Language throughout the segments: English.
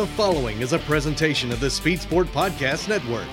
The following is a presentation of the Speed Sport Podcast Network.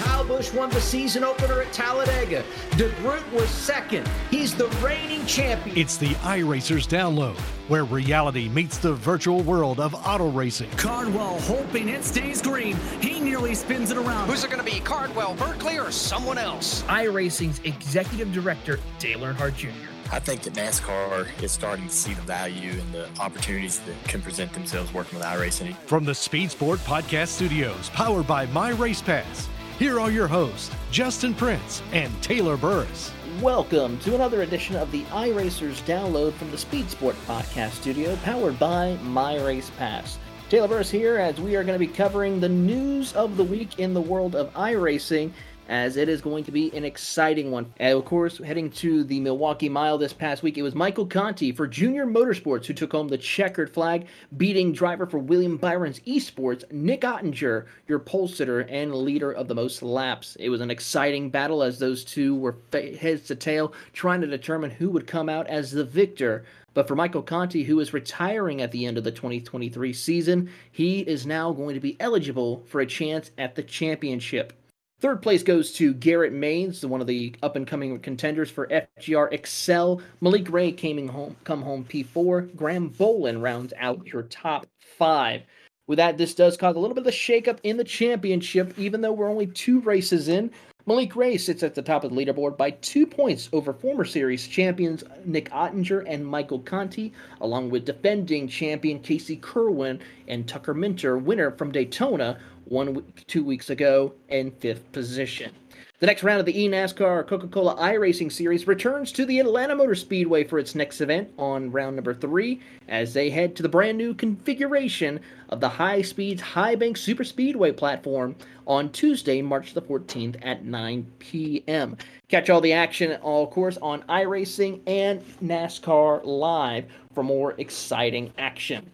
Kyle Busch won the season opener at Talladega. DeGroot was second. He's the reigning champion. It's the iRacers download, where reality meets the virtual world of auto racing. Cardwell hoping it stays green. He nearly spins it around. Who's it going to be, Cardwell, Berkeley, or someone else? iRacing's executive director, Dale Earnhardt Jr. I think that NASCAR is starting to see the value and the opportunities that can present themselves working with iRacing. From the Speed Sport Podcast Studios, powered by My Race Pass, here are your hosts, Justin Prince and Taylor Burris. Welcome to another edition of the iRacers download from the Speed Sport Podcast Studio, powered by My Race Pass. Taylor Burris here, as we are going to be covering the news of the week in the world of iRacing as it is going to be an exciting one. And of course, heading to the Milwaukee Mile this past week, it was Michael Conti for Junior Motorsports who took home the checkered flag, beating driver for William Byron's Esports, Nick Ottinger, your pole sitter and leader of the most laps. It was an exciting battle as those two were heads to tail, trying to determine who would come out as the victor. But for Michael Conti, who is retiring at the end of the 2023 season, he is now going to be eligible for a chance at the championship. Third place goes to Garrett Manes, one of the up and coming contenders for FGR Excel. Malik Ray came home, come home P4. Graham Bolan rounds out your top five. With that, this does cause a little bit of a shakeup in the championship, even though we're only two races in. Malik Ray sits at the top of the leaderboard by two points over former series champions Nick Ottinger and Michael Conti, along with defending champion Casey Kirwan and Tucker Minter, winner from Daytona, one two weeks ago in fifth position. The next round of the eNASCAR Coca Cola iRacing Series returns to the Atlanta Motor Speedway for its next event on round number three as they head to the brand new configuration of the High Speeds High Bank Super Speedway platform on Tuesday, March the 14th at 9 p.m. Catch all the action, all course, on iRacing and NASCAR Live for more exciting action.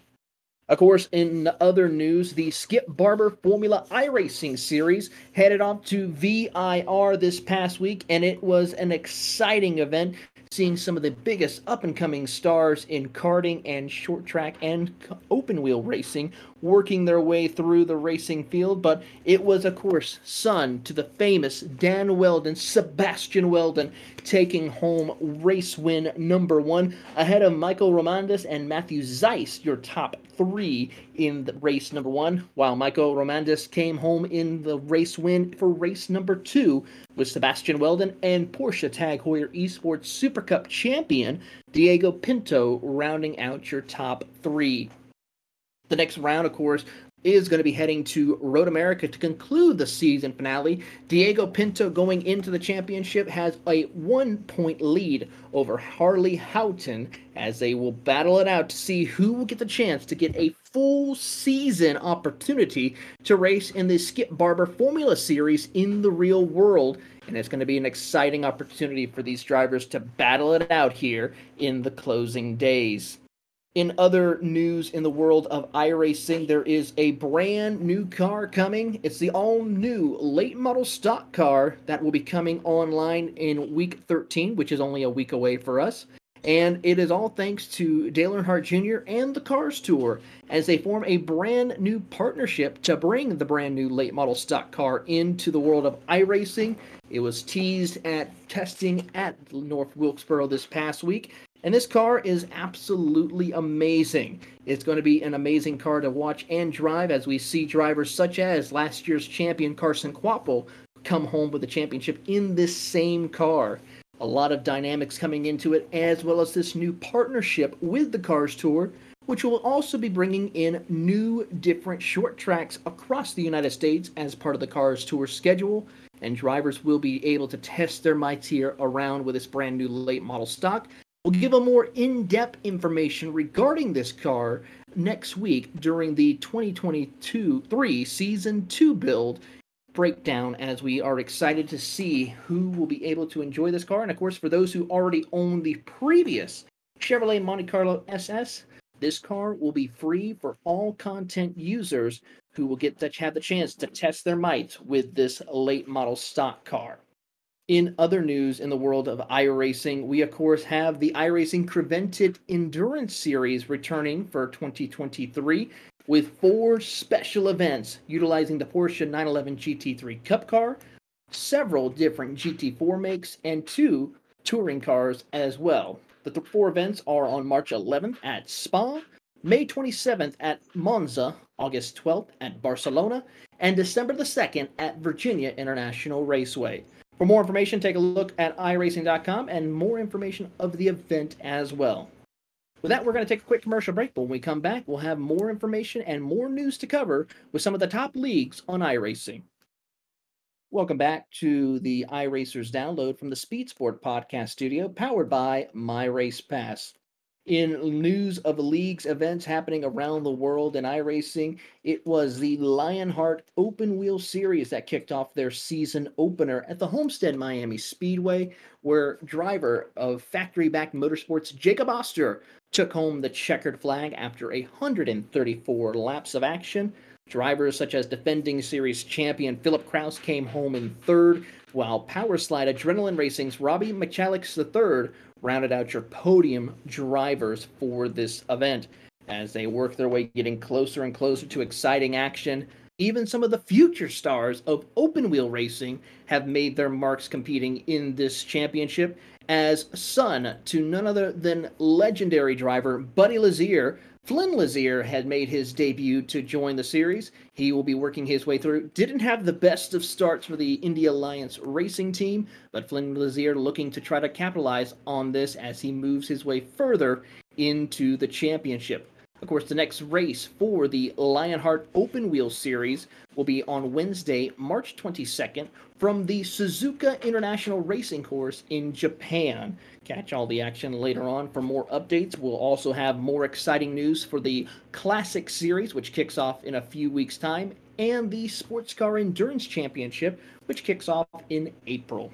Of course, in other news, the Skip Barber Formula iRacing Series headed off to VIR this past week, and it was an exciting event seeing some of the biggest up and coming stars in karting and short track and open wheel racing working their way through the racing field. But it was, of course, son to the famous Dan Wheldon, Sebastian Wheldon, taking home race win number one ahead of Michael Romandis and Matthew Zeiss, your top three in the race number one, while Michael Romandis came home in the race win for race number two with Sebastian Wheldon and Porsche Tag Heuer Esports Super Cup champion Diego Pinto rounding out your top three. The next round, of course, is going to be heading to Road America to conclude the season finale. Diego Pinto going into the championship has a one point lead over Harley Houghton as they will battle it out to see who will get the chance to get a full season opportunity to race in the Skip Barber Formula Series in the real world. And it's going to be an exciting opportunity for these drivers to battle it out here in the closing days. In other news in the world of iRacing, there is a brand new car coming. It's the all new late model stock car that will be coming online in week 13, which is only a week away for us. And it is all thanks to Dale Earnhardt Jr. and the Cars Tour as they form a brand new partnership to bring the brand new late model stock car into the world of iRacing. It was teased at testing at North Wilkesboro this past week and this car is absolutely amazing. It's going to be an amazing car to watch and drive as we see drivers such as last year's champion Carson Kvapil come home with the championship in this same car. A lot of dynamics coming into it, as well as this new partnership with the Cars Tour, which will also be bringing in new different short tracks across the United States as part of the Cars Tour schedule. And drivers will be able to test their here around with this brand new late model stock, We'll give a more in-depth information regarding this car next week during the 2022-3 Season 2 build breakdown as we are excited to see who will be able to enjoy this car. And of course, for those who already own the previous Chevrolet Monte Carlo SS, this car will be free for all content users who will get to have the chance to test their might with this late model stock car. In other news in the world of iRacing, we of course have the iRacing Creventic Endurance Series returning for 2023 with four special events utilizing the Porsche 911 GT3 Cup car, several different GT4 makes, and two touring cars as well. The th- four events are on March 11th at Spa, May 27th at Monza, August 12th at Barcelona, and December the 2nd at Virginia International Raceway. For more information, take a look at iRacing.com and more information of the event as well. With that, we're going to take a quick commercial break, but when we come back, we'll have more information and more news to cover with some of the top leagues on iRacing. Welcome back to the iRacers download from the Speed Sport podcast studio, powered by My Race Pass. In news of leagues events happening around the world in iRacing, it was the Lionheart Open Wheel Series that kicked off their season opener at the Homestead Miami Speedway, where driver of factory backed motorsports Jacob Oster took home the checkered flag after 134 laps of action. Drivers such as defending series champion Philip Kraus came home in third, while Power Slide Adrenaline Racing's Robbie McChalix III rounded out your podium drivers for this event as they work their way getting closer and closer to exciting action. Even some of the future stars of open wheel racing have made their marks competing in this championship as son to none other than legendary driver Buddy Lazier. Flinn Lazier had made his debut to join the series. He will be working his way through. Didn't have the best of starts for the Indy Alliance racing team, but Flinn Lazier looking to try to capitalize on this as he moves his way further into the championship. Of course, the next race for the Lionheart Open Wheel Series will be on Wednesday, March 22nd, from the Suzuka International Racing Course in Japan. Catch all the action later on for more updates. We'll also have more exciting news for the Classic Series, which kicks off in a few weeks' time, and the Sports Car Endurance Championship, which kicks off in April.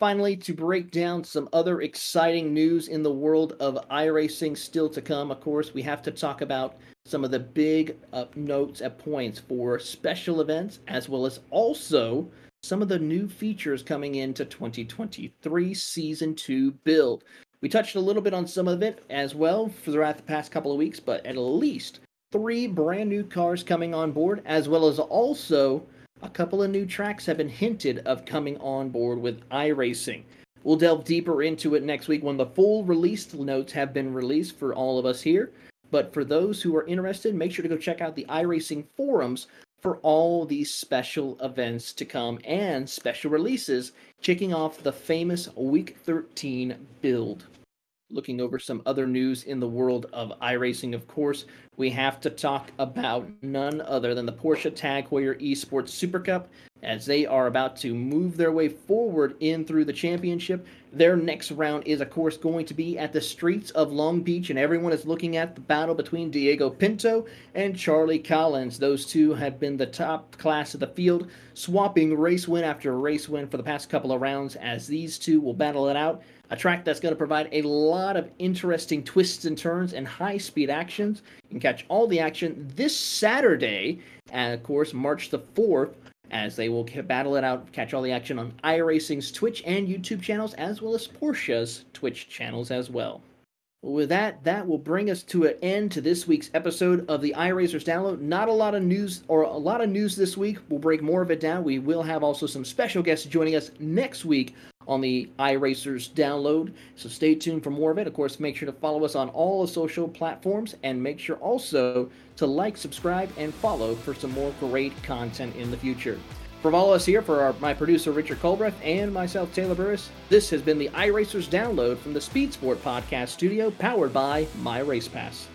Finally, to break down some other exciting news in the world of iRacing still to come, of course, we have to talk about some of the big uh, notes at points for special events, as well as also some of the new features coming into 2023 Season 2 build. We touched a little bit on some of it as well throughout the past couple of weeks, but at least three brand new cars coming on board, as well as also a couple of new tracks have been hinted of coming on board with iRacing. We'll delve deeper into it next week when the full release notes have been released for all of us here. But for those who are interested, make sure to go check out the iRacing forums for all these special events to come and special releases, kicking off the famous Week 13 build. Looking over some other news in the world of iRacing, of course, we have to talk about none other than the Porsche Tag Heuer Esports Super Cup as they are about to move their way forward in through the championship. Their next round is, of course, going to be at the streets of Long Beach, and everyone is looking at the battle between Diego Pinto and Charlie Collins. Those two have been the top class of the field, swapping race win after race win for the past couple of rounds, as these two will battle it out. A track that's going to provide a lot of interesting twists and turns and high speed actions. Catch all the action this Saturday, and of course, March the 4th as they will battle it out, catch all the action on iRacing's Twitch and YouTube channels, as well as Porsche's Twitch channels as well. With that, that will bring us to an end to this week's episode of the iRacers Download. Not a lot of news, or a lot of news this week. We'll break more of it down. We will have also some special guests joining us next week on the iRacers download. So stay tuned for more of it. Of course, make sure to follow us on all the social platforms and make sure also to like, subscribe, and follow for some more great content in the future. From all of us here, for our, my producer Richard Colbreth and myself Taylor Burris, this has been the iRacers download from the Speed Sport Podcast Studio, powered by My Race Pass.